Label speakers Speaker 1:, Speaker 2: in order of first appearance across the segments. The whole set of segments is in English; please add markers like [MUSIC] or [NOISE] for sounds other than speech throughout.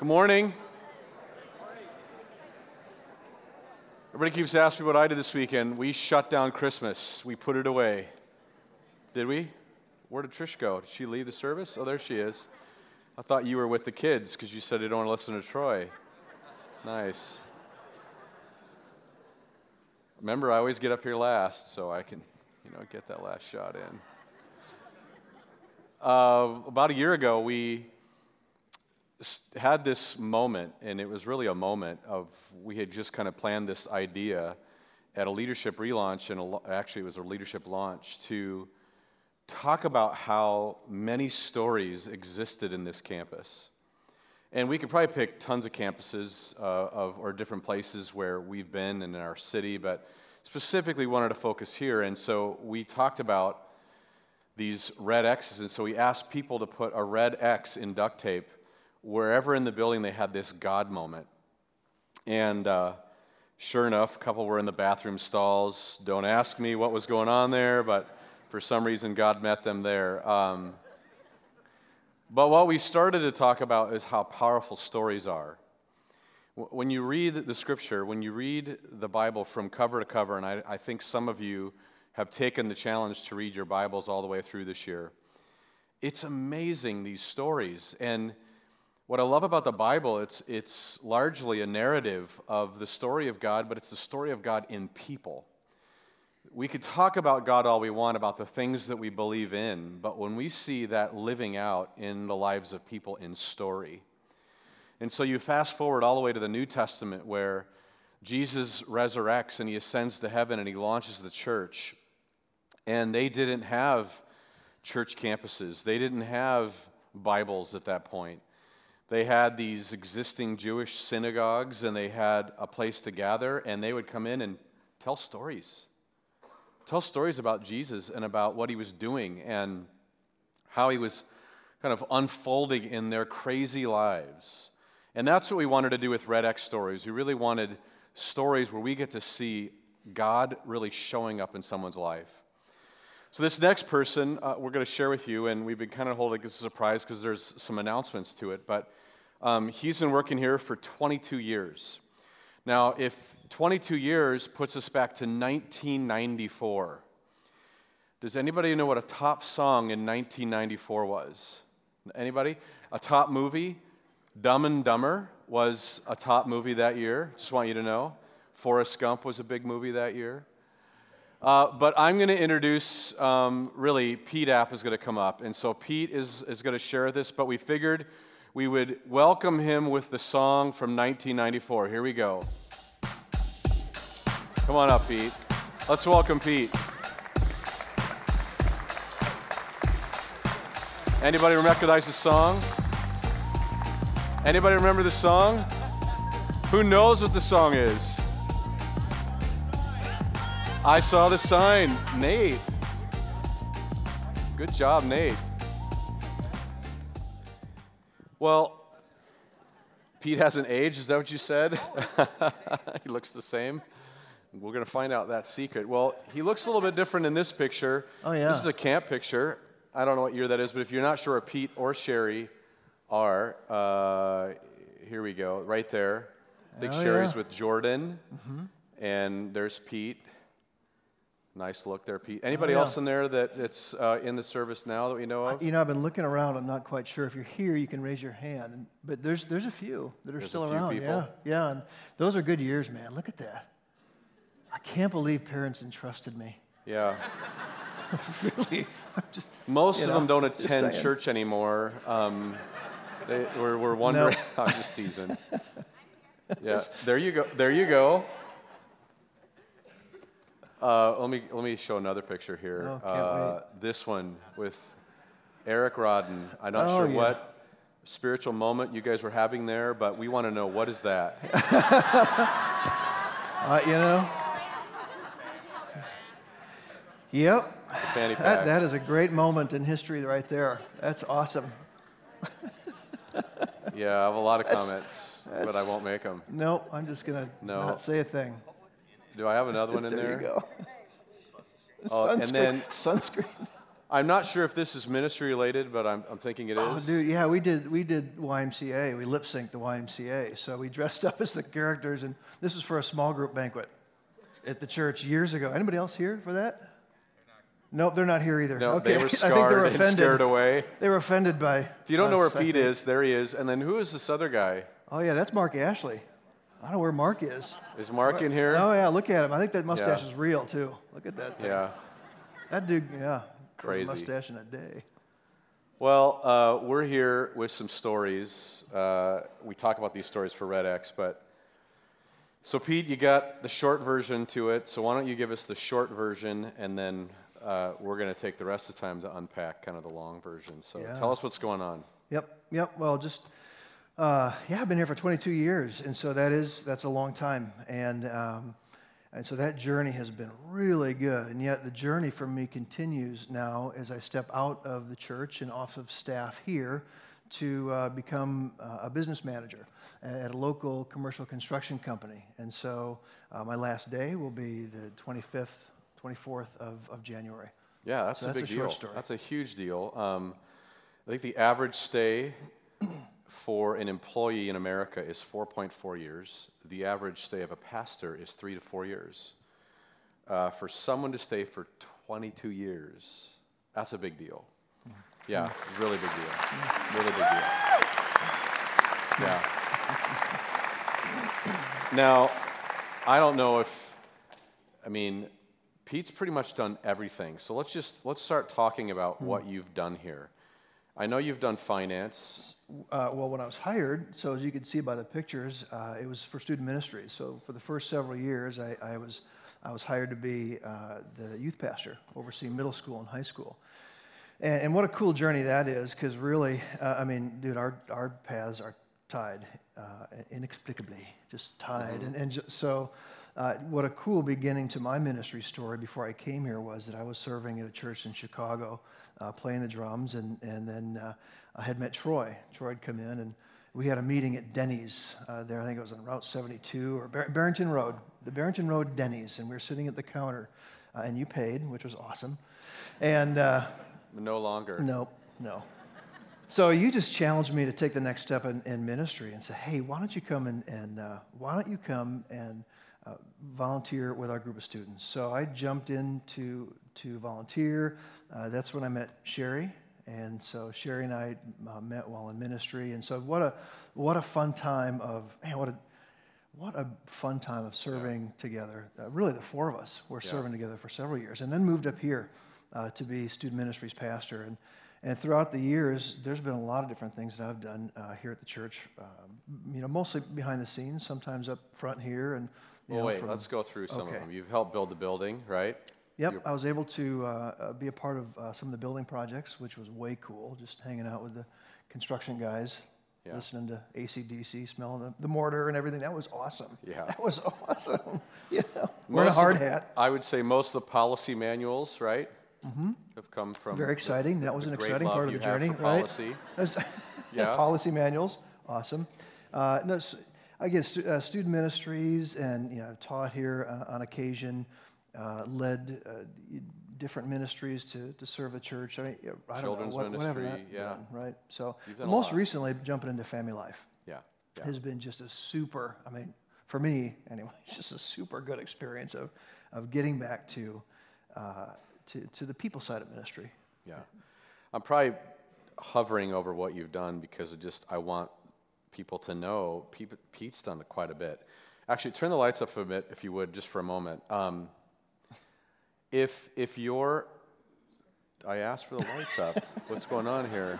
Speaker 1: Good morning. Everybody keeps asking me what I did this weekend. We shut down Christmas. We put it away. Did we? Where did Trish go? Did she leave the service? Oh, there she is. I thought you were with the kids because you said you don't want to listen to Troy. Nice. Remember, I always get up here last, so I can, you know, get that last shot in. Uh, about a year ago, we had this moment, and it was really a moment of we had just kind of planned this idea at a leadership relaunch, and actually it was a leadership launch to talk about how many stories existed in this campus. And we could probably pick tons of campuses uh, of, or different places where we've been and in our city, but specifically wanted to focus here. And so we talked about these red X's. And so we asked people to put a red X in duct tape wherever in the building they had this God moment. And uh, sure enough, a couple were in the bathroom stalls. Don't ask me what was going on there, but for some reason, God met them there. Um, but what we started to talk about is how powerful stories are. When you read the scripture, when you read the Bible from cover to cover, and I, I think some of you have taken the challenge to read your Bibles all the way through this year, it's amazing, these stories. And what I love about the Bible, it's, it's largely a narrative of the story of God, but it's the story of God in people. We could talk about God all we want, about the things that we believe in, but when we see that living out in the lives of people in story, and so you fast forward all the way to the New Testament where Jesus resurrects and he ascends to heaven and he launches the church. And they didn't have church campuses, they didn't have Bibles at that point. They had these existing Jewish synagogues and they had a place to gather, and they would come in and tell stories. Tell stories about Jesus and about what he was doing and how he was kind of unfolding in their crazy lives. And that's what we wanted to do with Red X Stories. We really wanted stories where we get to see God really showing up in someone's life. So, this next person uh, we're going to share with you, and we've been kind of holding this as a surprise because there's some announcements to it, but um, he's been working here for 22 years. Now, if 22 years puts us back to 1994, does anybody know what a top song in 1994 was? Anybody? A top movie? Dumb and Dumber was a top movie that year. Just want you to know. Forrest Gump was a big movie that year. Uh, but I'm going to introduce, um, really, Pete App is going to come up. And so Pete is, is going to share this, but we figured we would welcome him with the song from 1994. Here we go. Come on up, Pete. Let's welcome Pete. Anybody recognize the song? Anybody remember the song? Who knows what the song is? I saw the sign. Nate. Good job, Nate. Well, Pete hasn't aged. Is that what you said? [LAUGHS] he looks the same. We're going to find out that secret. Well, he looks a little bit different in this picture.
Speaker 2: Oh, yeah.
Speaker 1: This is a camp picture. I don't know what year that is, but if you're not sure where Pete or Sherry are, uh, here we go, right there. I think oh, Sherry's yeah. with Jordan, mm-hmm. and there's Pete. Nice look there, Pete. Anybody oh, yeah. else in there that, it's uh, in the service now that we know of?
Speaker 2: You know, I've been looking around. I'm not quite sure. If you're here, you can raise your hand. But there's, there's a few that are
Speaker 1: there's
Speaker 2: still around.
Speaker 1: People.
Speaker 2: Yeah, yeah. And those are good years, man. Look at that. I can't believe parents entrusted me.
Speaker 1: Yeah. [LAUGHS]
Speaker 2: really? I'm just.
Speaker 1: Most of know, them don't attend church anymore. Um, they, we're, we're wondering. No. [LAUGHS] I'm just teasing. [LAUGHS] Yeah. There you go. There you go. Uh, let me let me show another picture here.
Speaker 2: Oh, uh,
Speaker 1: this one with Eric Rodden. I'm not
Speaker 2: oh,
Speaker 1: sure
Speaker 2: yeah.
Speaker 1: what spiritual moment you guys were having there, but we want to know what is that. [LAUGHS] [LAUGHS]
Speaker 2: uh, you know. Yep.
Speaker 1: Fanny
Speaker 2: pack. That, that is a great moment in history right there. That's awesome.
Speaker 1: yeah, I have a lot of comments, that's, but I won't make them.
Speaker 2: No, I'm just gonna no. not say a thing.
Speaker 1: Do I have another one in
Speaker 2: there?
Speaker 1: There
Speaker 2: you go.
Speaker 1: Oh,
Speaker 2: sunscreen.
Speaker 1: and then
Speaker 2: sunscreen.
Speaker 1: I'm not sure if this is ministry related, but I'm, I'm thinking it oh, is.
Speaker 2: Oh, dude, yeah, we did we did YMCA. We lip synced the YMCA. So we dressed [LAUGHS] up as the characters, and this was for a small group banquet at the church years ago. Anybody else here for that? Nope, they're not here either.
Speaker 1: No,
Speaker 2: okay, [LAUGHS]
Speaker 1: they were
Speaker 2: I think they
Speaker 1: scarred
Speaker 2: were
Speaker 1: and
Speaker 2: offended.
Speaker 1: scared away.
Speaker 2: They were offended by.
Speaker 1: If you don't know where Pete is, there he is. And then who is this other guy?
Speaker 2: Oh yeah, that's Mark Ashley. I don't know where Mark is.
Speaker 1: Is Mark in here?
Speaker 2: Oh yeah, look at him. I think that mustache
Speaker 1: Yeah.
Speaker 2: is real too. Look at that. Thing.
Speaker 1: Yeah.
Speaker 2: That dude, yeah. grows a
Speaker 1: Crazy.
Speaker 2: mustache in a day.
Speaker 1: Well, uh, we're here with some stories. Uh, we talk about these stories for Red X, but so Pete, you got the short version to it. So why don't you give us the short version, and then uh, we're going to take the rest of the time to unpack kind of the long version. So
Speaker 2: Yeah.
Speaker 1: tell us what's going on.
Speaker 2: Yep, yep. Well, just uh, yeah, I've been here for 22 years, and so that is that's a long time, and um, and so that journey has been really good. And yet the journey for me continues now as I step out of the church and off of staff here to uh, become uh, a business manager at a local commercial construction company. And so uh, my last day will be the 25th, 24th of, of January.
Speaker 1: Yeah, that's
Speaker 2: So
Speaker 1: a
Speaker 2: that's
Speaker 1: big
Speaker 2: a
Speaker 1: deal. That's a huge deal. Um, I think the average stay for an employee in America is 4.4 years. The average stay of a pastor is three to four years. Uh, for someone to stay for 22 years, that's a big deal. Yeah, really big deal. Really big deal. Yeah. Now, I don't know if, I mean, Pete's pretty much done everything. So let's just let's start talking about what you've done here. I know you've done finance.
Speaker 2: Uh, well, when I was hired, so as you can see by the pictures, uh, it was for student ministries. So for the first several years, I, I was I was hired to be uh, the youth pastor, overseeing middle school and high school. And, and what a cool journey that is, because really, uh, I mean, dude, our our paths are tied uh, inexplicably, just tied. And and ju- so, uh, what a cool beginning to my ministry story before I came here was that I was serving at a church in Chicago, uh, playing the drums, and and then uh, I had met Troy. Troy had come in, and we had a meeting at Denny's uh, there. I think it was on Route 72 or Bar- Barrington Road, the Barrington Road Denny's, and we were sitting at the counter, uh, and you paid, which was awesome, and. Uh,
Speaker 1: No longer.
Speaker 2: no, no. So you just challenged me to take the next step in, in ministry and say, hey, why don't you come and, and uh, why don't you come and uh, volunteer with our group of students? So I jumped in to, to volunteer. Uh, that's when I met Sherry. And so Sherry and I uh, met while in ministry. And so what a, what a fun time of, man, what a, what a fun time of serving together. Uh, really, the four of us were serving together for several years, and then moved up here uh, to be student ministries pastor. And and throughout the years, there's been a lot of different things that I've done uh, here at the church. Uh, you know, mostly behind the scenes, sometimes up front here, and you
Speaker 1: Well,
Speaker 2: know,
Speaker 1: wait,
Speaker 2: from-
Speaker 1: let's go through some
Speaker 2: Okay.
Speaker 1: of them. You've helped build the building, right?
Speaker 2: Yep, I was able to uh, uh, be a part of uh, some of the building projects, which was way cool. Just hanging out with the construction guys,
Speaker 1: Yeah.
Speaker 2: listening to ACDC, smelling the, the mortar and everything. That was awesome.
Speaker 1: Yeah. [LAUGHS]
Speaker 2: that was awesome. [LAUGHS] you know, wearing a hard
Speaker 1: the-
Speaker 2: hat.
Speaker 1: I would say most of the policy manuals, right, Mm-hmm. have come from.
Speaker 2: Very exciting.
Speaker 1: the-
Speaker 2: That was an exciting part of the journey, right?
Speaker 1: Policy. [LAUGHS] Yeah.
Speaker 2: Policy manuals, awesome. Uh, no, s- again, stu- uh, student ministries, and you know, I've taught here uh, on occasion, uh, led uh, different ministries to, to serve the church. I mean, I don't
Speaker 1: Children's
Speaker 2: know what, what haven't
Speaker 1: yeah.
Speaker 2: done, right? So
Speaker 1: You've done a
Speaker 2: most recently, jumping into family life
Speaker 1: Yeah. yeah.
Speaker 2: has been just a super. I mean, for me anyway, it's [LAUGHS] just a super good experience of of getting back to uh, to to the people side of ministry.
Speaker 1: Yeah. I'm probably hovering over what you've done because it just I want people to know Pete, Pete's done quite a bit. Actually, turn the lights up a bit if you would, just for a moment. Um, if if you're, I asked for the lights up. What's going on here?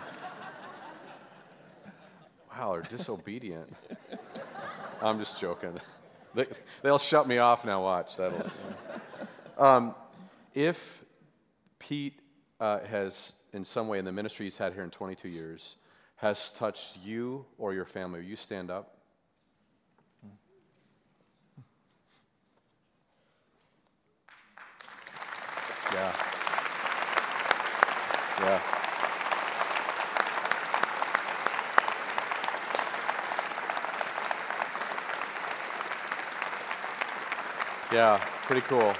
Speaker 1: Wow, they're disobedient. I'm just joking. They, they'll shut me off now. Watch that'll. Um, if Pete uh, has, in some way, in the ministry he's had here in 22 years, has touched you or your family, will you stand up? Yeah. Yeah. Yeah, pretty cool.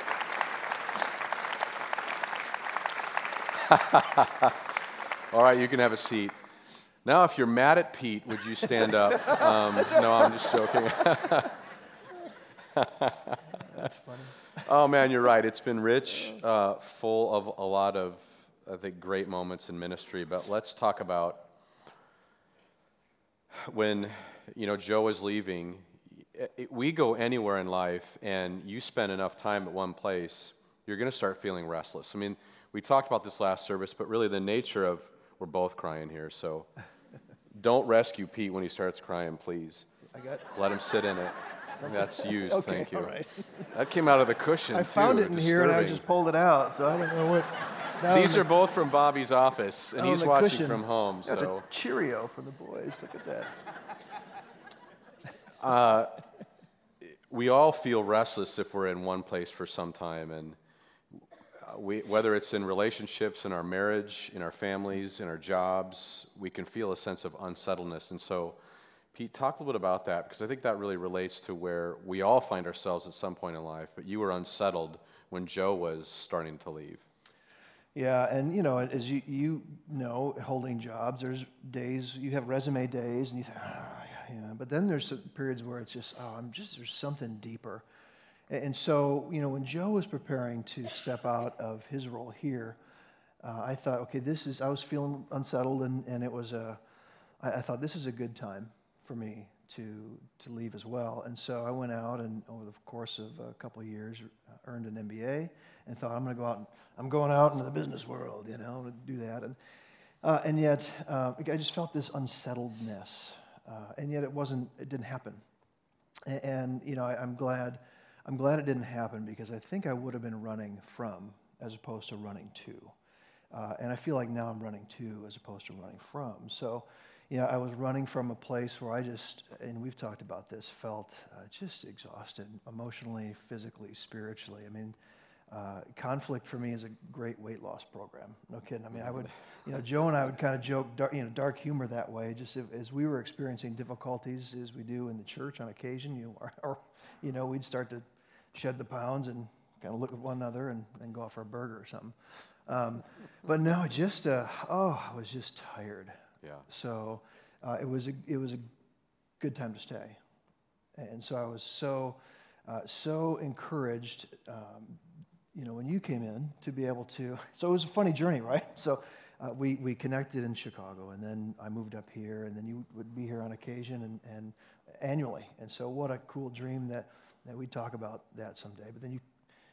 Speaker 1: [LAUGHS] All right, you can have a seat. Now, if you're mad at Pete, would you stand up? [LAUGHS] Um, no, I'm just joking. [LAUGHS]
Speaker 2: That's funny.
Speaker 1: oh, man, you're right. It's been rich, uh, full of a lot of, I think, great moments in ministry. But let's talk about when, you know, Joe is leaving. We go anywhere in life, and you spend enough time at one place, you're going to start feeling restless. I mean, we talked about this last service, but really the nature of we're both crying here, so [LAUGHS] don't rescue Pete when he starts crying, please.
Speaker 2: I got.
Speaker 1: Let him sit in it. That's used,
Speaker 2: Okay,
Speaker 1: thank you.
Speaker 2: all right.
Speaker 1: That came out of the cushion.
Speaker 2: I
Speaker 1: too,
Speaker 2: found it in here and I just pulled it out, so I don't know what.
Speaker 1: These
Speaker 2: the-
Speaker 1: are both from Bobby's office, and he's watching
Speaker 2: cushion.
Speaker 1: from home. So
Speaker 2: Cheerio for the boys. Look at that. [LAUGHS]
Speaker 1: we all feel restless if we're in one place for some time, and uh, we, whether it's in relationships, in our marriage, in our families, in our jobs, we can feel a sense of unsettledness. And so, Pete, talk a little bit about that because I think that really relates to where we all find ourselves at some point in life. But you were unsettled when Joe was starting to leave.
Speaker 2: Yeah, and you know, as you you know, holding jobs, there's days you have resume days, and you think, ah, yeah, yeah. But then there's periods where it's just, oh, I'm just there's something deeper. And so, you know, when Joe was preparing to step out of his role here, uh, I thought, okay, this is. I was feeling unsettled, and and it was a. I, I thought this is a good time for me to to leave as well. And so I went out and over the course of a couple of years uh, earned an MBA and thought I'm going to go out. And, I'm going out into the business world, you know, to do that. And uh, and yet uh, I just felt this unsettledness, uh, and yet it wasn't. It didn't happen. A- And, you know, I, I'm glad. I'm glad it didn't happen because I think I would have been running from as opposed to running to. Uh, and I feel like now I'm running to as opposed to running from. So, you know, I was running from a place where I just, and we've talked about this, felt uh, just exhausted emotionally, physically, spiritually. I mean, uh, conflict for me is a great weight loss program. No kidding. I mean, I would, [LAUGHS] you know, Joe and I would kind of joke, dark, you know, dark humor that way. Just if, as we were experiencing difficulties, as we do in the church on occasion, you know, or, or you know, we'd start to shed the pounds and kind of look at one another and then go out for a burger or something. Um, but no, just uh, oh, I was just tired.
Speaker 1: Yeah.
Speaker 2: So uh, it was a it was a good time to stay, and so I was so uh, so encouraged. Um, you know, when you came in to be able to, [LAUGHS] so it was a funny journey, right? [LAUGHS] So uh, we we connected in Chicago, and then I moved up here, and then you would be here on occasion and, and annually. And so what a cool dream that that we talk about that someday. But then you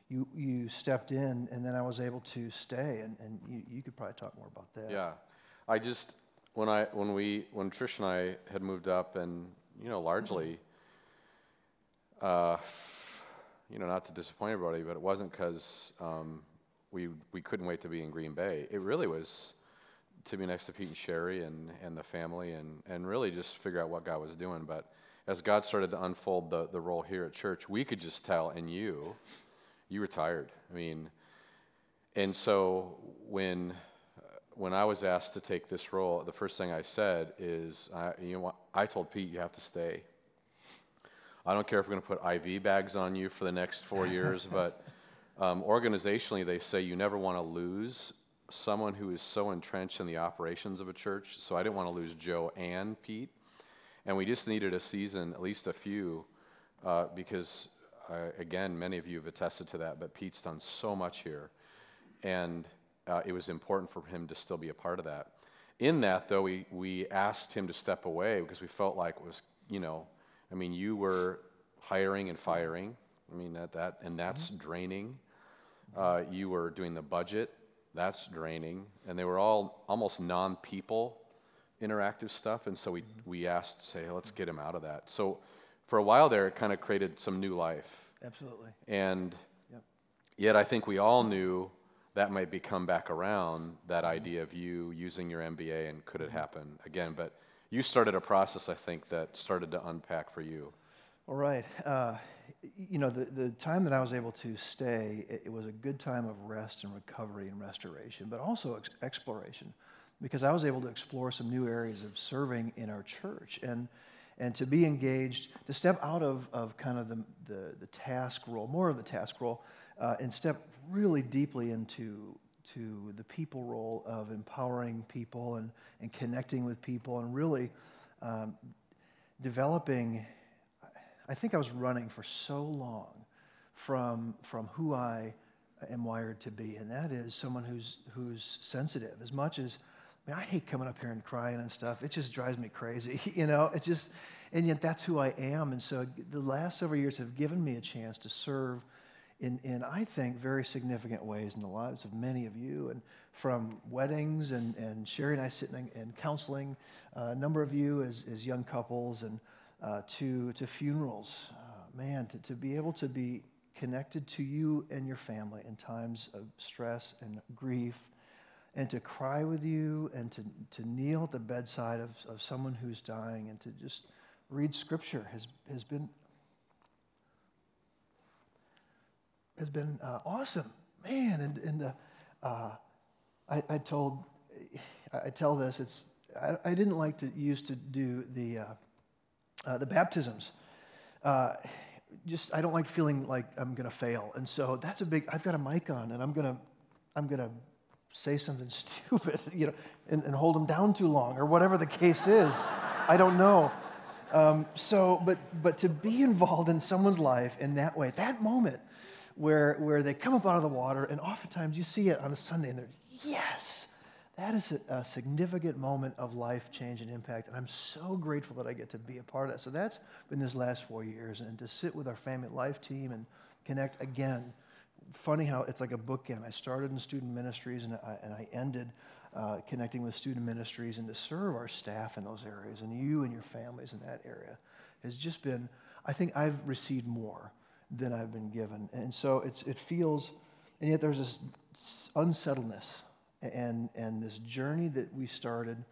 Speaker 2: you you stepped in, and then I was able to stay, and, and you, you could probably talk more about that.
Speaker 1: Yeah, I just when I when we when Trish and I had moved up, and you know, largely, uh, you know, not to disappoint everybody, but it wasn't because um, we we couldn't wait to be in Green Bay. It really was to be next to Pete and Sherry and and the family, and and really just figure out what God was doing. But as God started to unfold the the role here at church, we could just tell, and you, you were tired. I mean. And so when when I was asked to take this role, the first thing I said is, I, you know what? I told Pete, you have to stay. I don't care if we're going to put IV bags on you for the next four [LAUGHS] years, but um, organizationally, they say you never want to lose someone who is so entrenched in the operations of a church. So I didn't want to lose Joe and Pete, and we just needed a season, at least a few, uh, because uh, again, many of you have attested to that. But Pete's done so much here and uh, it was important for him to still be a part of that. In that, though, we, we asked him to step away because we felt like it was, you know, I mean, you were hiring and firing. I mean, that, that and that's draining. Uh, you were doing the budget. That's draining. And they were all almost non people interactive stuff. And so we, we asked, say, hey, let's get him out of that. So for a while there, it kind of created some new life.
Speaker 2: Absolutely.
Speaker 1: And
Speaker 2: Yep.
Speaker 1: yet I think we all knew that might be come back around, that idea of you using your MBA and could it happen again. But you started a process, I think, that started to unpack for you.
Speaker 2: All right. Uh, you know, the, the time that I was able to stay, it, it was a good time of rest and recovery and restoration, but also ex- exploration, because I was able to explore some new areas of serving in our church and and to be engaged, to step out of, of kind of the, the, the task role, more of the task role, uh, and step really deeply into to the people role of empowering people and, and connecting with people and really um, developing. I think I was running for so long from, from who I am wired to be, and that is someone who's, who's sensitive. As much as, I mean, I hate coming up here and crying and stuff. It just drives me crazy, [LAUGHS] you know? It just, and yet that's who I am. And so the last several years have given me a chance to serve in, in I think, very significant ways in the lives of many of you. And from weddings and, and Sherry and I sitting and counseling uh, a number of you as, as young couples and uh, to, to funerals. Uh, man, to, to be able to be connected to you and your family in times of stress and grief, and to cry with you and to, to kneel at the bedside of, of someone who's dying and to just read scripture has, has been has been uh, awesome man and, and uh, uh, I, I, told I tell this it's I, I, didn't like to used to do the uh, uh, the baptisms just I don't like feeling like I'm going to fail. And so that's a big. I've got a mic on, and I'm going to I'm to say something [LAUGHS] stupid, you know, and, and, hold them down too long, or whatever the case is. I don't know. Um, so, but but to be involved in someone's life in that way, that moment where where they come up out of the water, and oftentimes you see it on a Sunday, and they're yes, that is a, a, significant moment of life change and impact. And I'm so grateful that I get to be a part of that. So that's been this last four years. And to sit with our family life team and connect again. Funny how it's like a bookend. I started in student ministries and I, and I ended uh, connecting with student ministries and to serve our staff in those areas and you and your families in that area has just been, I think I've received more than I've been given. And so it's, it feels, and yet there's this unsettledness and, and this journey that we started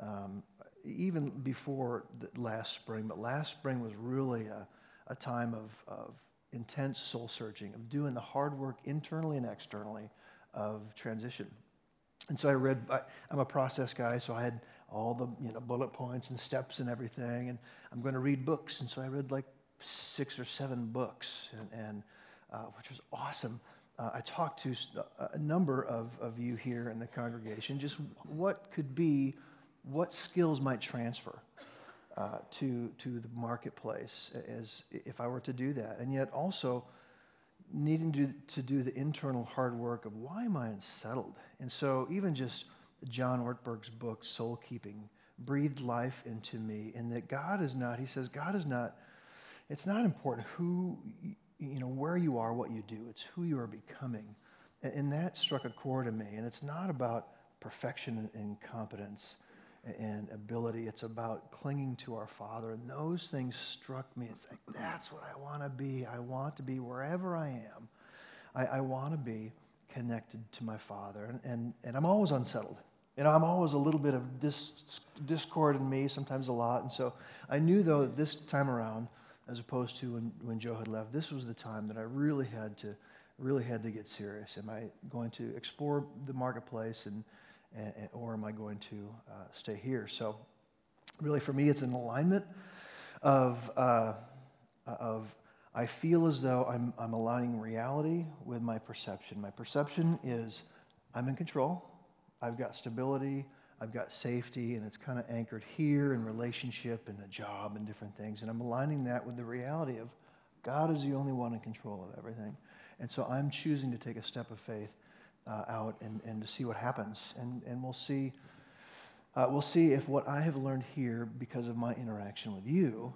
Speaker 2: um, even before last spring, but last spring was really a, a time of, of intense soul searching, of doing the hard work internally and externally of transition. And so I read, I, am a process guy, so I had all the you know, bullet points and steps and everything, and I'm going to read books. And so I read like six or seven books, and, and uh, which was awesome uh, I talked to a number of, of you here in the congregation, just what could be, what skills might transfer uh, to, to the marketplace as if I were to do that. And yet also needing to, to do the internal hard work of why am I unsettled? And so even just John Ortberg's book, Soul Keeping, breathed life into me. And that God is not, he says, God is not, it's not important who you know, where you are, what you do. It's who you are becoming. And that struck a chord in me. And it's not about perfection and competence and ability. It's about clinging to our Father. And those things struck me. It's like, that's what I want to be. I want to be wherever I am. I, I want to be connected to my Father. And, and, and I'm always unsettled. You know, I'm always a little bit of dis- discord in me, sometimes a lot. And so I knew, though, this time around, as opposed to when, when Joe had left. This was the time that I really had to really had to get serious. Am I going to explore the marketplace and, and or am I going to uh, stay here? So really for me it's an alignment of uh, of I feel as though I'm, I'm aligning reality with my perception. My perception is I'm in control. I've got stability. I've got safety, and it's kind of anchored here in relationship and a job and different things. And I'm aligning that with the reality of God is the only one in control of everything. And so I'm choosing to take a step of faith uh, out and, and to see what happens. And, and we'll see. Uh, we'll see if what I have learned here because of my interaction with you,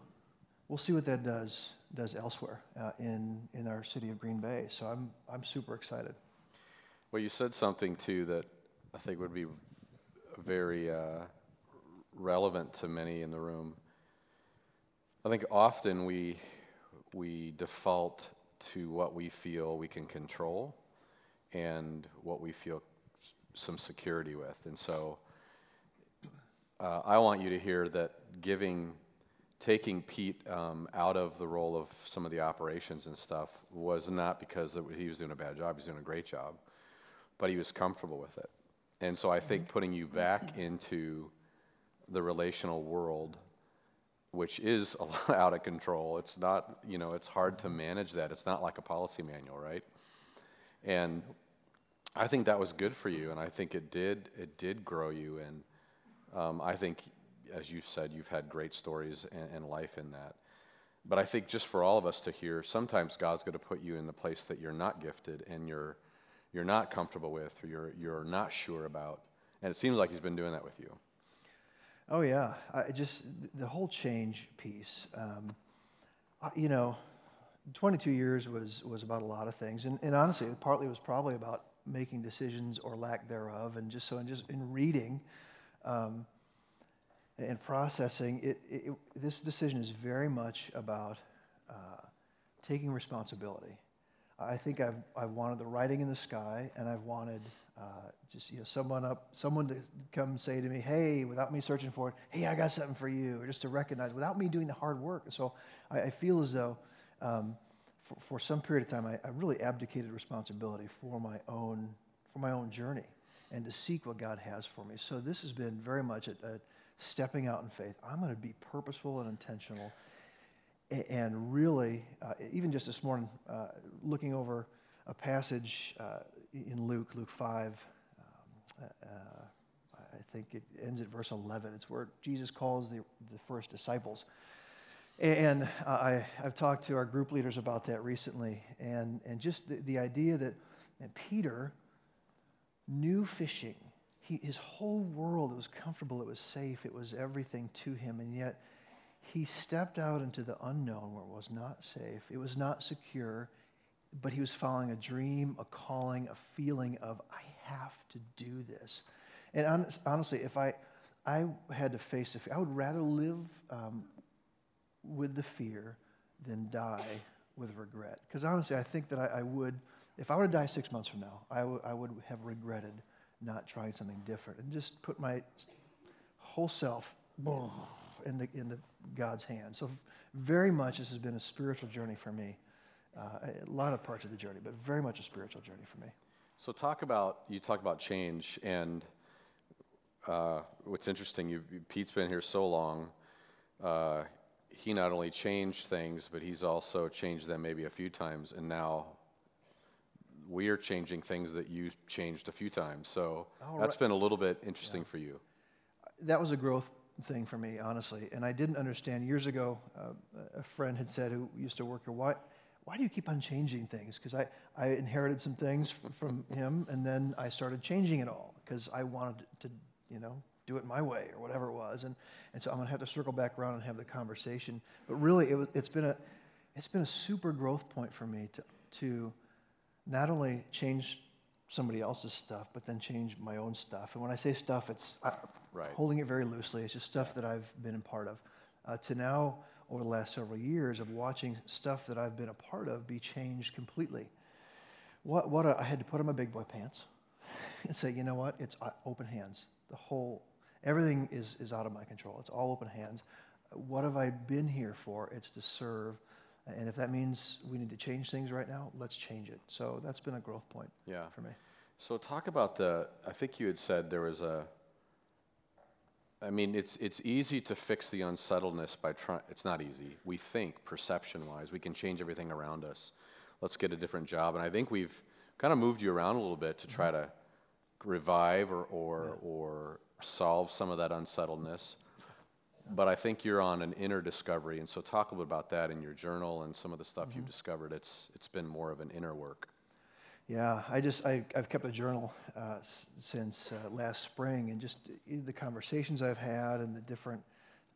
Speaker 2: we'll see what that does does elsewhere uh, in in our city of Green Bay. So I'm I'm super excited.
Speaker 1: Well, you said something too that I think would be very uh, relevant to many in the room. I think often we, we default to what we feel we can control and what we feel some security with. And so uh, I want you to hear that giving, taking Pete um, out of the role of some of the operations and stuff was not because he was doing a bad job, he was doing a great job, but he was comfortable with it. And so I think putting you back into the relational world, which is a lot [LAUGHS] out of control, it's not, you know, it's hard to manage that. It's not like a policy manual, right? And I think that was good for you, and I think it did it did grow you, and um, I think, as you've said, you've had great stories and, and life in that. But I think just for all of us to hear, sometimes God's going to put you in the place that you're not gifted and you're you're not comfortable with, or you're you're not sure about, and it seems like He's been doing that with you.
Speaker 2: Oh yeah, I just the whole change piece. Um, I, you know, 22 years was was about a lot of things, and, and honestly, partly was probably about making decisions or lack thereof, and just so and just in reading. Um, and processing, it, it, it, this decision is very much about uh, taking responsibility. I think I've, I've wanted the writing in the sky, and I've wanted uh, just you know someone up, someone to come say to me, "Hey," without me searching for it, "Hey, I got something for you," or just to recognize without me doing the hard work. So I, I feel as though um, for, for, some period of time I, I, really abdicated responsibility for my own for my own journey and to seek what God has for me. So this has been very much a, a stepping out in faith. I'm going to be purposeful and intentional. And really, uh, even just this morning, uh, looking over a passage uh, in Luke, Luke 5, um, uh, I think it ends at verse 11. It's where Jesus calls the, the first disciples. And uh, I, I've talked to our group leaders about that recently. And, and just the, the idea that Peter knew fishing he, his whole world was comfortable, it was safe, it was everything to him, and yet he stepped out into the unknown where it was not safe, it was not secure, but he was following a dream, a calling, a feeling of, I have to do this. And honestly, if I, I had to face the fear, I would rather live um, with the fear than die with regret. Because honestly, I think that I, I, would, if I were to die six months from now, I, w- I would have regretted not trying something different and just put my whole self into, into God's hands. So, very much this has been a spiritual journey for me. Uh, a lot of parts of the journey, but very much a spiritual journey for me.
Speaker 1: So, talk about you talk about change, and uh, what's interesting, you, Pete's been here so long. Uh, he not only changed things, but he's also changed them maybe a few times, and now we are changing things that you changed a few times. So that's been a little bit interesting yeah. for you.
Speaker 2: That was a growth thing for me, honestly. And I didn't understand years ago. Uh, a friend had said who used to work here, why, why do you keep on changing things? Because I, I inherited some things from him, and then I started changing it all because I wanted to, you know, do it my way or whatever it was. And, and so I'm going to have to circle back around and have the conversation. But really, it was, it's, been a, it's been a super growth point for me to, to not only change somebody else's stuff, but then change my own stuff. And when I say stuff, it's I, right. holding it very loosely. It's just stuff that I've been a part of. Uh, to now, over the last several years, of watching stuff that I've been a part of be changed completely. What, what a, I had to put on my big boy pants [LAUGHS] and say, you know what? It's uh, open hands. The whole, everything is, is out of my control. It's all open hands. What have I been here for? It's to serve and if that means we need to change things right now, let's change it. So that's been a growth point yeah. for me.
Speaker 1: So talk about the, I think you had said there was a, I mean, it's, it's easy to fix the unsettledness by trying, it's not easy. We think perception wise, we can change everything around us. Let's get a different job. And I think we've kind of moved you around a little bit to try mm-hmm. to revive or, or, yeah. or solve some of that unsettledness but I think you're on an inner discovery, and so talk a little bit about that in your journal and some of the stuff mm-hmm. you've discovered. It's it's been more of an inner work.
Speaker 2: Yeah, I just I, have kept a journal uh, s- since uh, last spring, and just the conversations I've had and the different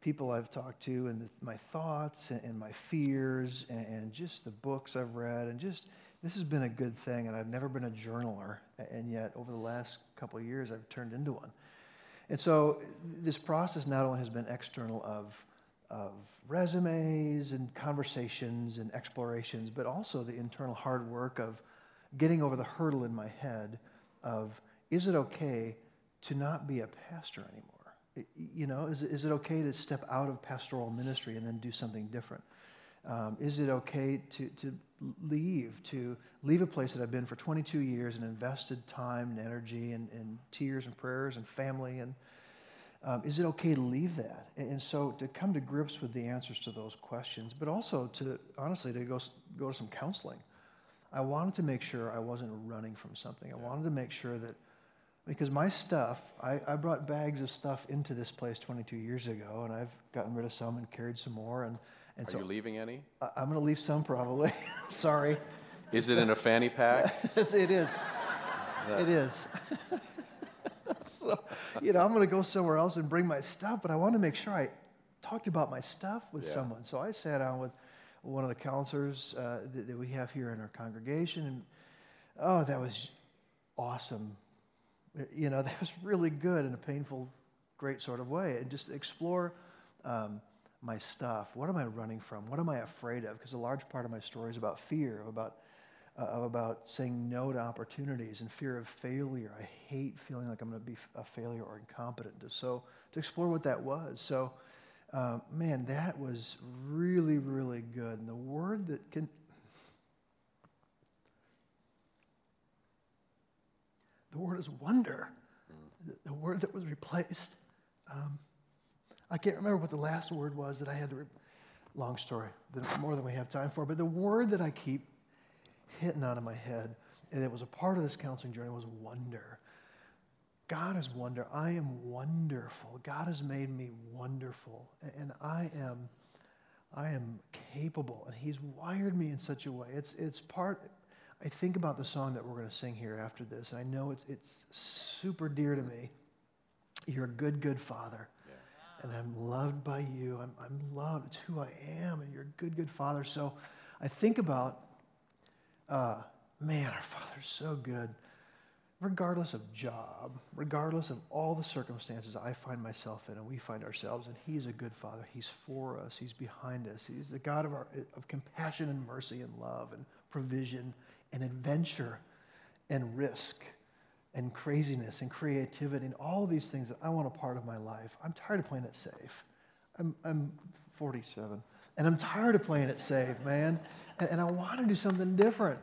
Speaker 2: people I've talked to, and the, my thoughts and, and my fears, and, and, just the books I've read, and just this has been a good thing. And I've never been a journaler, and yet over the last couple of years, I've turned into one. And so this process not only has been external of, of resumes and conversations and explorations, but also the internal hard work of getting over the hurdle in my head of is it okay to not be a pastor anymore? You know, is, is it okay to step out of pastoral ministry and then do something different? Um, is it okay to, to leave, to leave a place that I've been for 22 years and invested time and energy and, and tears and prayers and family? And um, is it okay to leave that? And, and, so to come to grips with the answers to those questions, but also to honestly to go, go to some counseling. I wanted to make sure I wasn't running from something. I wanted to make sure that, because my stuff, I, I brought bags of stuff into this place 22 years ago, and I've gotten rid of some and carried some more. And, and
Speaker 1: Are
Speaker 2: so
Speaker 1: you leaving any?
Speaker 2: I, I'm going to leave some probably. [LAUGHS] Sorry.
Speaker 1: Is it in a fanny pack? [LAUGHS]
Speaker 2: Yes, it is. It is. [LAUGHS] so, you know, I'm going to go somewhere else and bring my stuff, but I want to make sure I talked about my stuff with
Speaker 1: Yeah.
Speaker 2: someone. So I sat down with one of the counselors uh, that, that we have here in our congregation, and oh, that was awesome. You know, that was really good in a painful, great sort of way. And just explore um, my stuff. What am I running from? What am I afraid of? Because a large part of my story is about fear, about uh, about saying no to opportunities and fear of failure. I hate feeling like I'm going to be a failure or incompetent. So to explore what that was. So, uh, man, that was really, really good. And the word that can. The word is wonder. The, the word that was replaced. Um, I can't remember what the last word was that I had to. Re- long story, more than we have time for. But the word that I keep hitting out of my head, and it was a part of this counseling journey, was wonder. God is wonder. I am wonderful. God has made me wonderful, and I am, I am capable. And He's wired me in such a way. It's it's part. I think about the song that we're going to sing here after this, and I know it's it's super dear to me. You're a good, good Father, and I'm loved by you. I'm I'm loved. It's who I am, and you're a good, good Father. So, I think about uh, man, our Father's so good. Regardless of job, regardless of all the circumstances I find myself in and we find ourselves in, He's a good Father. He's for us. He's behind us. He's the God of, our, of compassion and mercy and love and provision and adventure and risk and craziness and creativity and all these things that I want a part of my life. I'm tired of playing it safe. I'm, I'm 47 and I'm tired of playing it safe, man. And, and I want to do something different.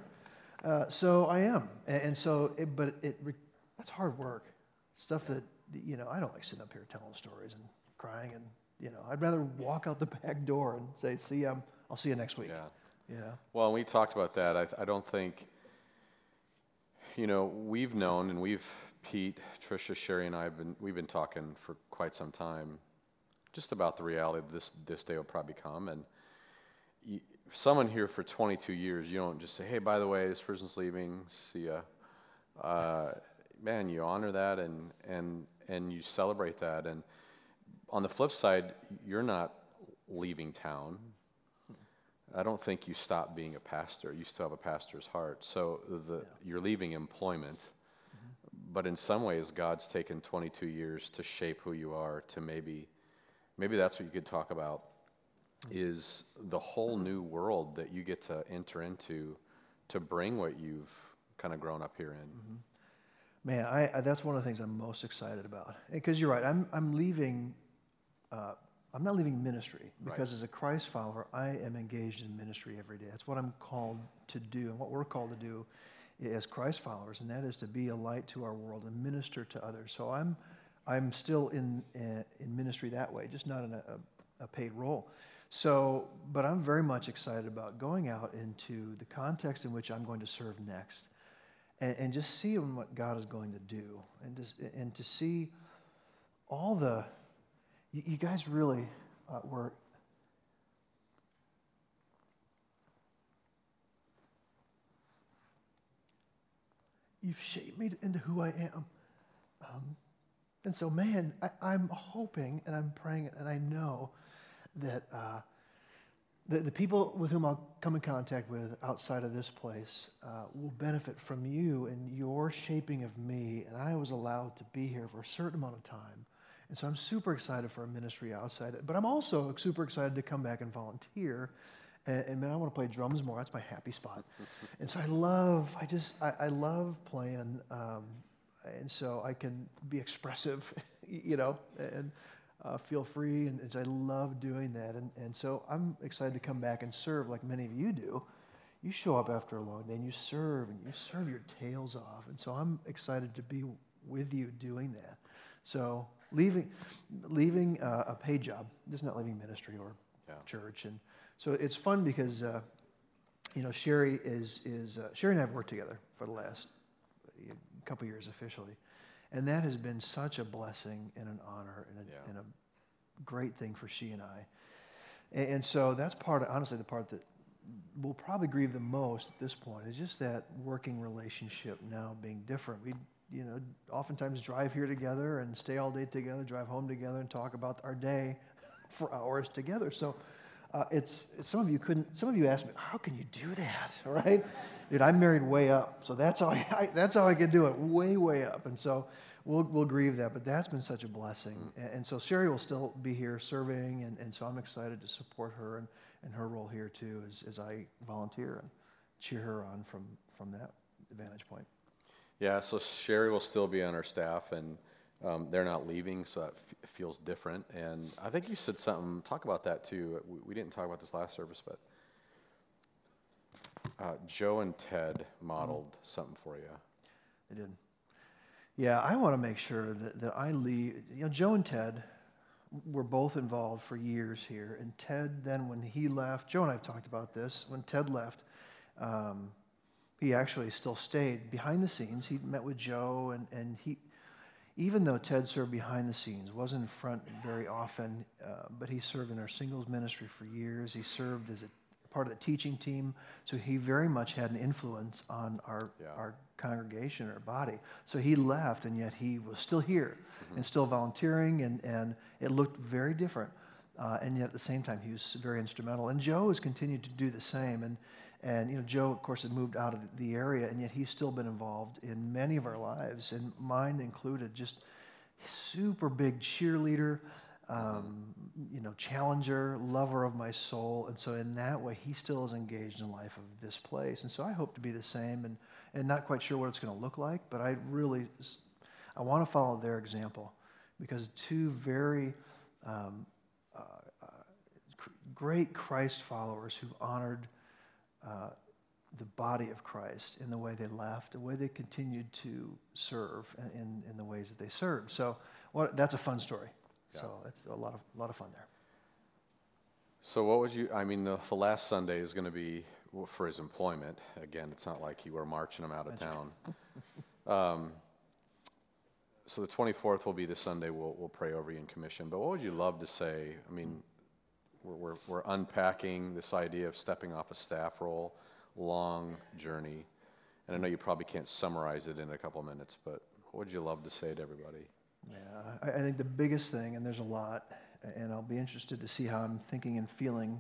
Speaker 2: Uh, so I am. And, and so, it, but it, re- that's hard work. Stuff that, you know, I don't like sitting up here telling stories and crying and, you know, I'd rather walk out the back door and say, see, you, I'm, I'll see you next week.
Speaker 1: Yeah.
Speaker 2: You know?
Speaker 1: Well, and we talked about that. I, I don't think, you know, we've known and we've, Pete, Tricia, Sherry, and I have been, we've been talking for quite some time just about the reality that this, this day will probably come. And you, someone here for 22 years, you don't just say, hey, by the way, this person's leaving, see ya. Uh, man, you honor that and, and, and you celebrate that. And on the flip side, you're not leaving town. I don't think you stop being a pastor. You still have a pastor's heart. So the, you're leaving employment. But in some ways, God's taken 22 years to shape who you are to maybe, maybe that's what you could talk about is the whole new world that you get to enter into to bring what you've kind of grown up here in.
Speaker 2: Man, I, I, that's one of the things I'm most excited about. Because you're right, I'm, I'm leaving, uh, I'm not leaving ministry because as a Christ follower, I am engaged in ministry every day. That's what I'm called to do and what we're called to do as Christ followers, and that is to be a light to our world and minister to others. So I'm, I'm still in, uh, in ministry that way, just not in a, a, a paid role. So, but I'm very much excited about going out into the context in which I'm going to serve next and, and just seeing what God is going to do and, just, and to see all the, you, you guys really uh, were. You've shaped me into who I am. Um, and so, man, I, I'm hoping and I'm praying and I know that uh, the, the people with whom I'll come in contact with outside of this place uh, will benefit from you and your shaping of me. And I was allowed to be here for a certain amount of time. And so I'm super excited for a ministry outside. But I'm also super excited to come back and volunteer. And, and man, I want to play drums more. That's my happy spot. and so I love, I just, I, I love playing. Um, and so I can be expressive, [LAUGHS] you know, and uh, feel free. And, and I love doing that. And, and so I'm excited to come back and serve like many of you do. You show up after a long day and you serve and you serve your tails off. And so I'm excited to be with you doing that. So leaving, leaving uh, a paid job, just not leaving ministry or
Speaker 1: Yeah.
Speaker 2: church. And so it's fun because uh, you know, Sherry is, is uh, Sherry and I have worked together for the last uh, couple years officially. And that has been such a blessing and an honor and a, yeah. and a great thing for she and I. And, and so that's part, of, honestly, the part that will probably grieve the most at this point is just that working relationship now being different. We, you know, oftentimes drive here together and stay all day together, drive home together, and talk about our day [LAUGHS] for hours together. So uh, it's, some of you couldn't. Some of you asked me, "How can you do that?" [LAUGHS] Right, dude. I'm married way up, so that's how [LAUGHS] I, I that's how I can do it, way way up. And so we'll we'll grieve that, but that's been such a blessing. And, and so Sherry will still be here serving, and, and so I'm excited to support her and, and her role here too, as as I volunteer and cheer her on from from that vantage point.
Speaker 1: Yeah. So Sherry will still be on our staff and. Um, they're not leaving, so it f- feels different. And I think you said something, talk about that too. We, we didn't talk about this last service, but uh, Joe and Ted modeled mm-hmm. something for you.
Speaker 2: They did. Yeah, I want to make sure that, that I leave. You know, Joe and Ted were both involved for years here. And Ted, then when he left, Joe and I have talked about this. When Ted left, um, he actually still stayed behind the scenes. He met with Joe, and, and he, even though Ted served behind the scenes, wasn't in front very often, uh, but he served in our singles ministry for years. He served as a part of the teaching team, so he very much had an influence on our, yeah. our congregation, our body. So he left, and yet he was still here mm-hmm. and still volunteering, and, and it looked very different. Uh, and yet at the same time, he was very instrumental. And Joe has continued to do the same. And, and you know, Joe, of course, had moved out of the area, and yet he's still been involved in many of our lives, and mine included. Just super big cheerleader, um, you know, challenger, lover of my soul. And so in that way, he still is engaged in life of this place. And so I hope to be the same, and and not quite sure what it's going to look like, but I really, I want to follow their example, because two very um, uh, uh, great Christ followers who've honored uh, the body of Christ in the way they left, the way they continued to serve in, in the ways that they served. So what, that's a fun story. Yeah. So it's a lot of, a lot of fun there.
Speaker 1: So what would you, I mean, the, the last Sunday is going to be for his employment. Again, it's not like you were marching him out of that's town. Right. um, so the 24th will be the Sunday we'll, we'll pray over you in commission. But what would you love to say? I mean, we're, we're, unpacking this idea of stepping off a staff role, long journey. And I know you probably can't summarize it in a couple minutes, but what would you love to say to everybody?
Speaker 2: Yeah, I, I think the biggest thing, and there's a lot, and I'll be interested to see how I'm thinking and feeling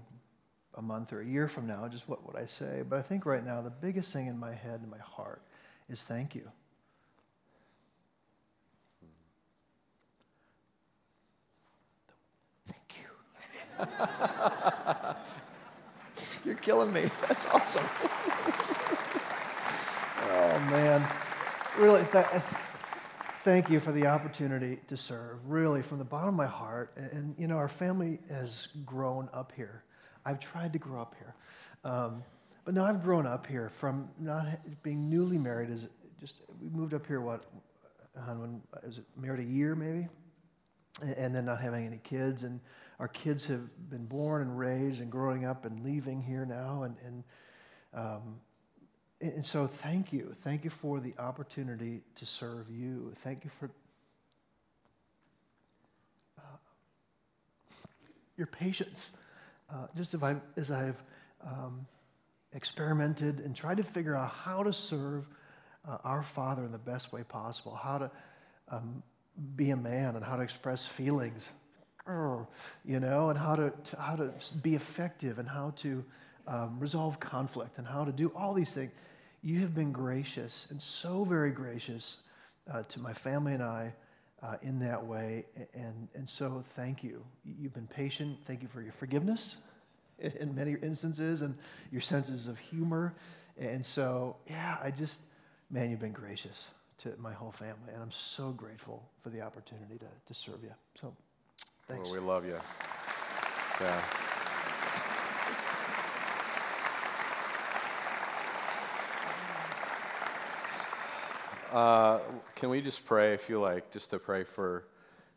Speaker 2: a month or a year from now, just what would I say? But I think right now, the biggest thing in my head and my heart is thank you. [LAUGHS] You're killing me. [LAUGHS] That's awesome. [LAUGHS] oh, man. Really, th- thank you for the opportunity to serve, really, from the bottom of my heart. And, and, you know, our family has grown up here. I've tried to grow up here. Um, but now I've grown up here from not being newly married. As just we moved up here, what, when was it married a year maybe? And, and then not having any kids. And our kids have been born and raised and growing up and leaving here now. And, and, um, and so thank you. Thank you for the opportunity to serve you. Thank you for uh, your patience. Uh, just I, as I've um, experimented and tried to figure out how to serve uh, our Father in the best way possible, how to um, be a man and how to express feelings you know, and how to, how to be effective and how to um, resolve conflict and how to do all these things. You have been gracious and so very gracious uh, to my family and I uh, in that way. And, and so thank you. You've been patient. Thank you for your forgiveness [LAUGHS] in many instances and your senses of humor. And so, yeah, I just, man, you've been gracious to my whole family. And I'm so grateful for the opportunity to, to serve you. So, Thanks.
Speaker 1: We love you. Yeah. Uh, can we just pray, if you like, just to pray for,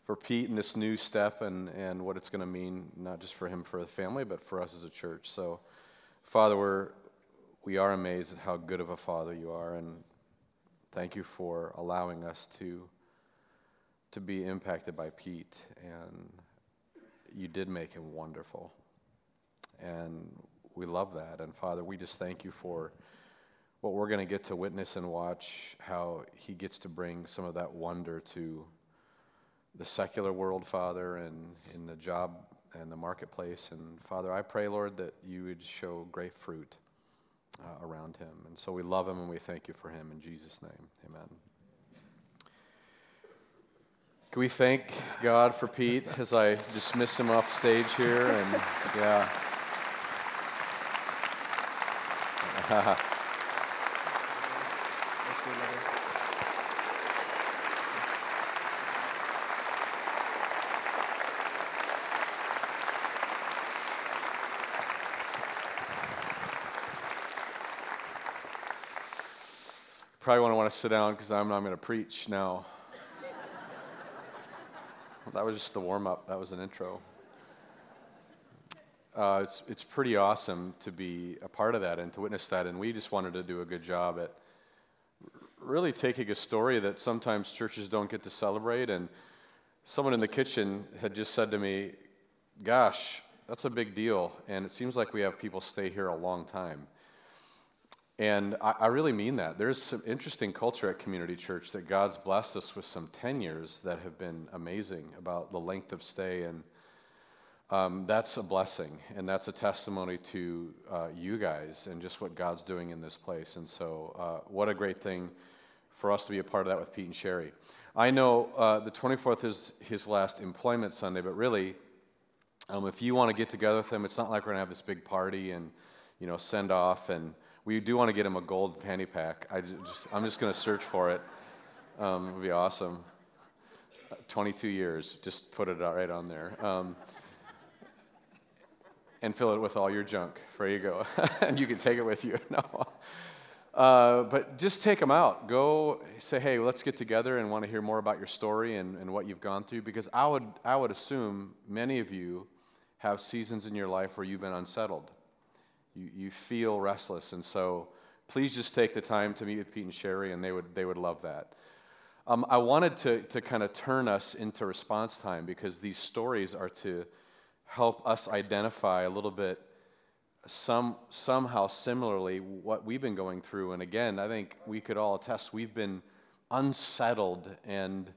Speaker 1: for Pete and this new step and, and what it's going to mean, not just for him, for the family, but for us as a church. So, Father, we're, we are amazed at how good of a father you are, and thank you for allowing us to to be impacted by Pete, and you did make him wonderful, and we love that. And Father, we just thank you for what we're going to get to witness and watch how he gets to bring some of that wonder to the secular world, Father, and in the job and the marketplace. And Father, I pray, Lord, that you would show great fruit uh, around him. And so we love him and we thank you for him. In Jesus' name, amen. Can we thank God for Pete as I dismiss him off stage here? And yeah. Probably want to want to sit down because I'm not going to preach now. That was just the warm up. That was an intro. Uh, it's, it's pretty awesome to be a part of that and to witness that. And we just wanted to do a good job at really taking a story that sometimes churches don't get to celebrate. And someone in the kitchen had just said to me, Gosh, that's a big deal. And it seems like we have people stay here a long time. And I, I, really mean that. There's some interesting culture at Community Church that God's blessed us with some tenures that have been amazing about the length of stay. And um, that's a blessing. And that's a testimony to uh, you guys and just what God's doing in this place. And so, uh, what a great thing for us to be a part of that with Pete and Sherry. I know uh, the 24th is his last employment Sunday, but really, um, if you want to get together with him, it's not like we're going to have this big party and, you know, send off and we do want to get him a gold fanny pack. I just, I'm just going to search for it. Um, it would be awesome. 22 years, just put it right on there. Um, and fill it with all your junk. There you go. [LAUGHS] and you can take it with you. [LAUGHS] no. Uh, but just take them out. Go say, hey, let's get together and want to hear more about your story and, and what you've gone through. Because I would, I would assume many of you have seasons in your life where you've been unsettled you, you feel restless. And so please just take the time to meet with Pete and Sherry, and they would, they would love that. Um, I wanted to, to kind of turn us into response time because these stories are to help us identify a little bit some somehow similarly what we've been going through and again i think we could all attest we've been unsettled and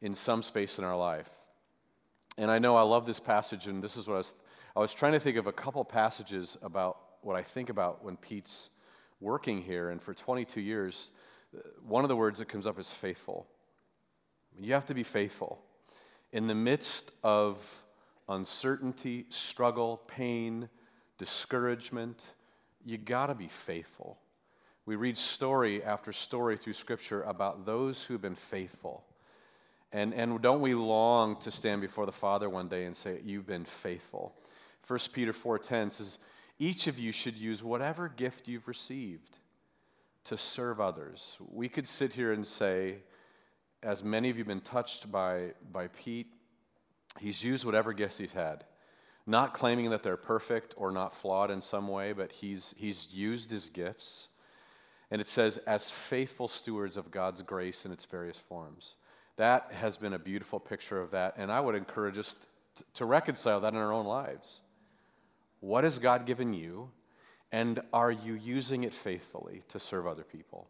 Speaker 1: in some space in our life and i know i love this passage and this is what i was i was trying to think of a couple passages about what I think about when Pete's working here, and for 22 years, one of the words that comes up is faithful. You have to be faithful. In the midst of uncertainty, struggle, pain, discouragement, you got to be faithful. We read story after story through Scripture about those who've been faithful. And, and don't we long to stand before the Father one day and say, You've been faithful? 1 Peter 4.10 says, each of you should use whatever gift you've received to serve others. We could sit here and say, as many of you have been touched by, by Pete, he's used whatever gifts he's had. Not claiming that they're perfect or not flawed in some way, but he's, he's used his gifts. And it says, as faithful stewards of God's grace in its various forms. That has been a beautiful picture of that. And I would encourage us to, to reconcile that in our own lives. What has God given you? And are you using it faithfully to serve other people?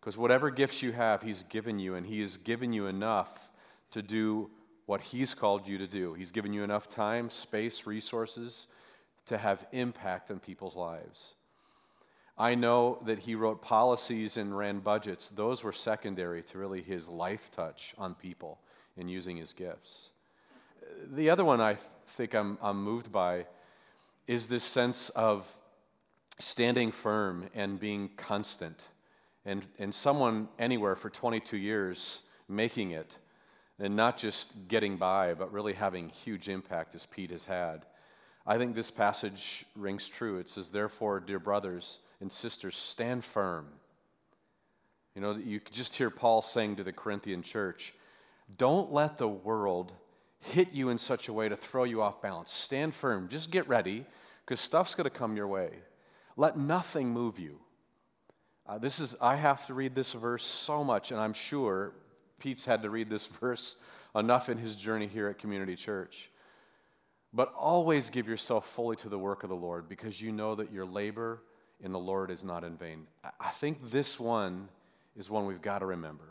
Speaker 1: Because whatever gifts you have, He's given you, and He has given you enough to do what He's called you to do. He's given you enough time, space, resources to have impact on people's lives. I know that he wrote policies and ran budgets. Those were secondary to really his life touch on people in using his gifts. The other one I think I'm, I'm moved by is this sense of standing firm and being constant. And, and someone anywhere for 22 years making it, and not just getting by, but really having huge impact as Pete has had. I think this passage rings true. It says, Therefore, dear brothers and sisters, stand firm. You know, you just hear Paul saying to the Corinthian church, Don't let the world hit you in such a way to throw you off balance. Stand firm. Just get ready because stuff's going to come your way. Let nothing move you. Uh, this is, I have to read this verse so much, and I'm sure Pete's had to read this [LAUGHS] verse enough in his journey here at Community Church. But always give yourself fully to the work of the Lord because you know that your labor in the Lord is not in vain. I think this one is one we've got to remember.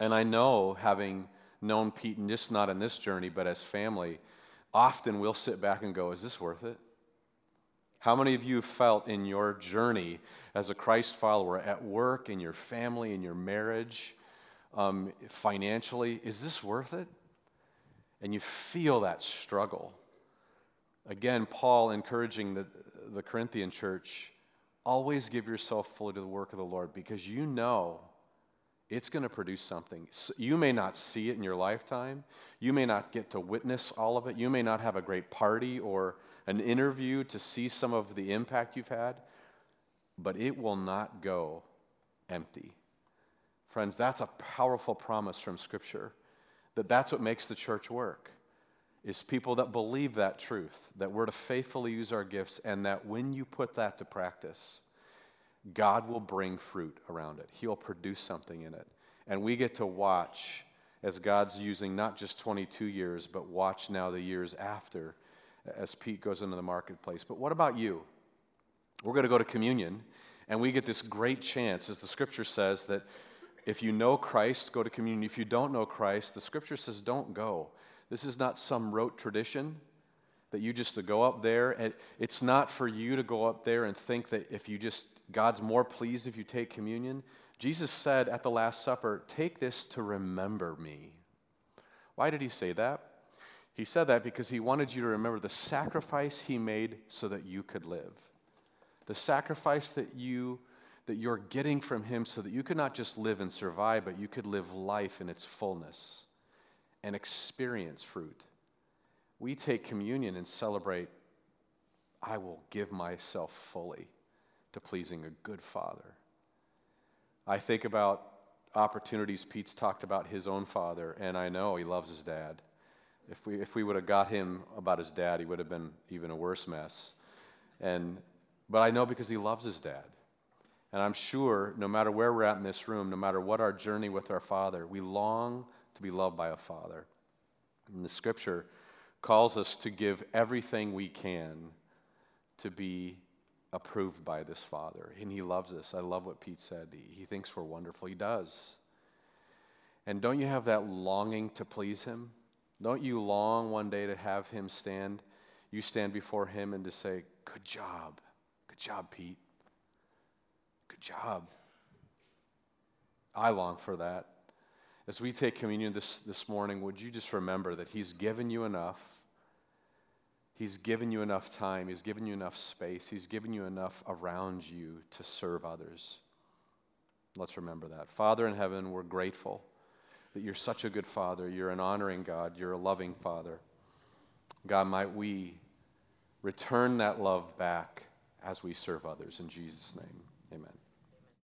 Speaker 1: And I know, having known Pete, and just not in this journey, but as family, often we'll sit back and go, Is this worth it? How many of you felt in your journey as a Christ follower at work, in your family, in your marriage, um, financially, is this worth it? And you feel that struggle. Again, Paul encouraging the, the Corinthian church always give yourself fully to the work of the Lord because you know it's going to produce something. You may not see it in your lifetime. You may not get to witness all of it. You may not have a great party or an interview to see some of the impact you've had, but it will not go empty. Friends, that's a powerful promise from Scripture that that's what makes the church work is people that believe that truth, that we're to faithfully use our gifts, and that when you put that to practice, God will bring fruit around it. He'll produce something in it. And we get to watch as God's using not just 22 years, but watch now the years after as Pete goes into the marketplace. But what about you? We're going to go to communion, and we get this great chance, as the scripture says, that if you know Christ, go to communion. If you don't know Christ, the scripture says don't go. This is not some rote tradition that you just to go up there and it's not for you to go up there and think that if you just God's more pleased if you take communion. Jesus said at the last supper, "Take this to remember me." Why did he say that? He said that because he wanted you to remember the sacrifice he made so that you could live. The sacrifice that you that you're getting from him so that you could not just live and survive, but you could live life in its fullness and experience fruit. We take communion and celebrate, I will give myself fully to pleasing a good father. I think about opportunities Pete's talked about his own father, and I know he loves his dad. If we, if we would have got him about his dad, he would have been even a worse mess. And, but I know because he loves his dad. And I'm sure no matter where we're at in this room, no matter what our journey with our Father, we long to be loved by a Father. In the scripture calls us to give everything we can to be approved by this Father. And He loves us. I love what Pete said. He, he thinks we're wonderful. He does. And don't you have that longing to please Him? Don't you long one day to have Him stand, you stand before Him and to say, Good job. Good job, Pete. Good job. I long for that. As we take communion this, this morning, would you just remember that He's given you enough? He's given you enough time. He's given you enough space. He's given you enough around you to serve others. Let's remember that. Father in heaven, we're grateful that you're such a good Father. You're an honoring God. You're a loving Father. God, might we return that love back as we serve others. In Jesus' name, amen.